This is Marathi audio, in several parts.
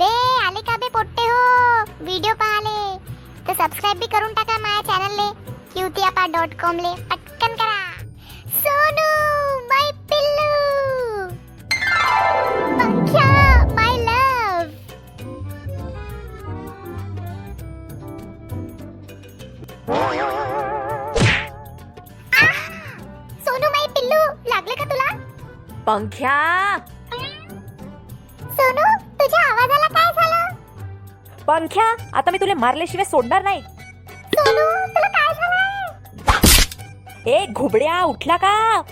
बे आले का बे पोट्टे हो? व्हिडिओ पाहाले. तर सबस्क्राईब बी करून टाका माझ्या चॅनलले क्यूतियापा डॉट कॉम ले. पटकन करा. सोनू माय पिल्लू. पंख्या माय लव सोनू माय पिल्लू. लागले का तुला? पंख्या. सोनू पंख्या आता मी तुला मारल्याशिवाय सोडणार नाही. ए घुबड्या उठला का?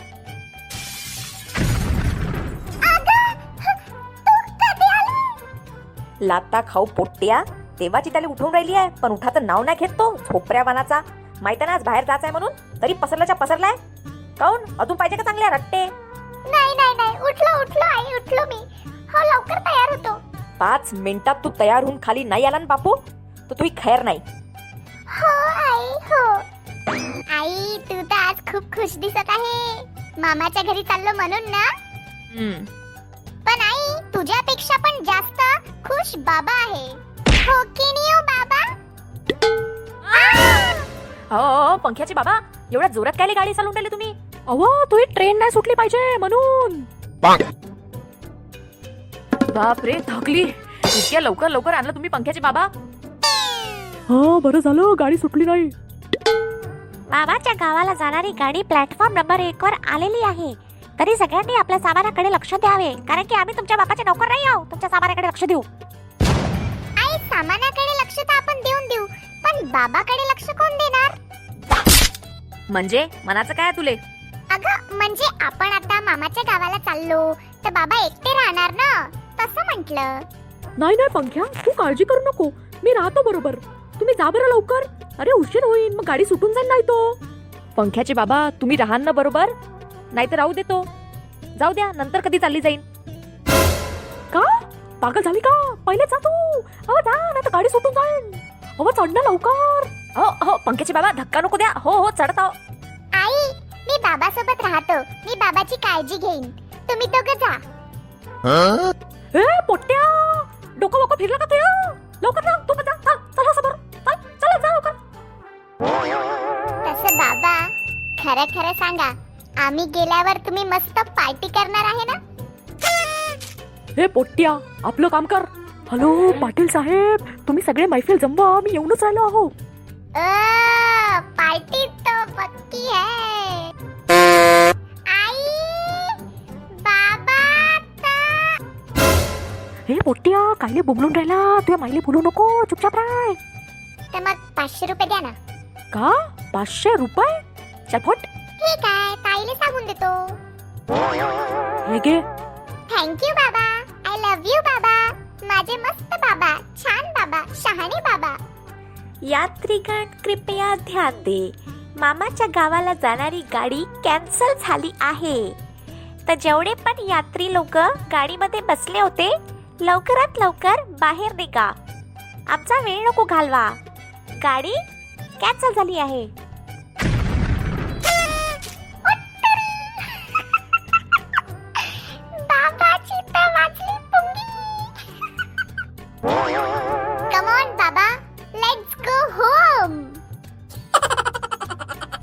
लाता खाऊ पोट्ट्या तेव्हाची त्याला उठवून राहिली आहे पण उठाचं नाव नाही घेत तो झोपऱ्या वनाचा. माहिती ना आज बाहेर जायचं आहे म्हणून? तरी पसरल्याच्या पसरलाय. काऊन? अजून पाहिजे का चांगल्या रट्टे? नाही नाही नाही उठलो उठलो आई उठलो मी. हो लवकर तयार होतो. पाच मिनिटात तू तयार होऊन खाली नाही आला ना बापू? तर तुही खैर नाही. हो आई हो. आई तू तर आज खूप खुश दिसत आहे. मामाच्या घरी चाललो म्हणून ना? हम्म. पण आई तुझ्यापेक्षा पण जास्त खुश बाबा आहे. हो की नाही हो बाबा? आ! अहो पंख्याचे बाबा एवढ्या जोरात काय गाडी चालवून राहिली तुम्ही? अहो तुही ट्रेन नाही सुटली पाहिजे म्हणून. बापरे थकली. इतक्या लवकर लवकर आणलं तुम्ही पंख्याचे बाबा. हा बरं झालं गाडी सुटली नाही. मामाच्या गावाला जाणारी गाडी प्लॅटफॉर्म नंबर एक वर आलेली आहे. तरी सगळ्यांनी आपल्या सामानाकडे लक्ष द्यावे कारण की आम्ही तुमच्या बापाचे नोकर नाही आहोत. तुमच्या सामानाकडे लक्ष देऊ. आई सामानाकडे लक्ष तर आपण देऊन देऊ पण बाबाकडे लक्ष कोण देणार? म्हणजे? मनाचं काय आहे तुले? अगं म्हणजे आपण आता मामाच्या गावाला चाललो तर बाबा एकटे राहणार ना? तसं म्हंटल? नाही नाही पंख्या तू काळजी करू नको. मी राहतो बरोबर. तुम्ही जा बरं लवकर. अरे उशीर होईल मग गाडी सुटून जाईल नाही तो. पंख्याचे बाबा तुम्ही राहाल ना बरोबर. नाही तर राहू देतो जाऊ द्या नंतर कधी चालली जाईन. का? पागल झाली का? पहिले जा तू. अहो जा नाही तर गाडी सुटून जाईल. अहो चढ ना लवकर. हो हो पंख्याचे बाबा धक्का नको द्या. हो हो चढत आहो आई मी बाबा सोबत राहतो. मी बाबाची काळजी घेईन. तुम्ही दोघं जा. ए पोट्ट्या डोकं वोकं फिरलं का तुया? लवकर जा तू पण जा. चल चला समोर. चल चला जा लवकर. तसं बाबा खरं खरं सांगा आम्ही गेल्यावर तुम्ही मस्त पार्टी करणार आहे ना? हे पोट्ट्या आपलं काम कर. हॅलो पाटील साहेब तुम्ही सगळे मैफिल जमवा मी येऊनच राहिलो आहो अ, हे पोट्ट्या कायले बोबलून राहिला? तुझ्या मायले बोलू नको चुपचाप राय. तर मग पाचशे रुपये द्या ना. का? पाचशे रुपये? चल फट ठीक आहे ताईला सांगून देतो. हे घे. थँक्यू बाबा. आय लव्ह यू बाबा. माझे मस्त बाबा छान बाबा शहाणे बाबा. यात्रीगण कृपया ध्यान दे. मामाच्या गावाला जाणारी गाडी कॅन्सल झाली आहे. तर जेवढे पण यात्री लोक गाडीमध्ये बसले होते लवकरात लवकर बाहेर निघा. आमचा वेळ नको घालवा. गाडी कॅन्सल झाली आहे. Come on, Baba. Let's go home. Home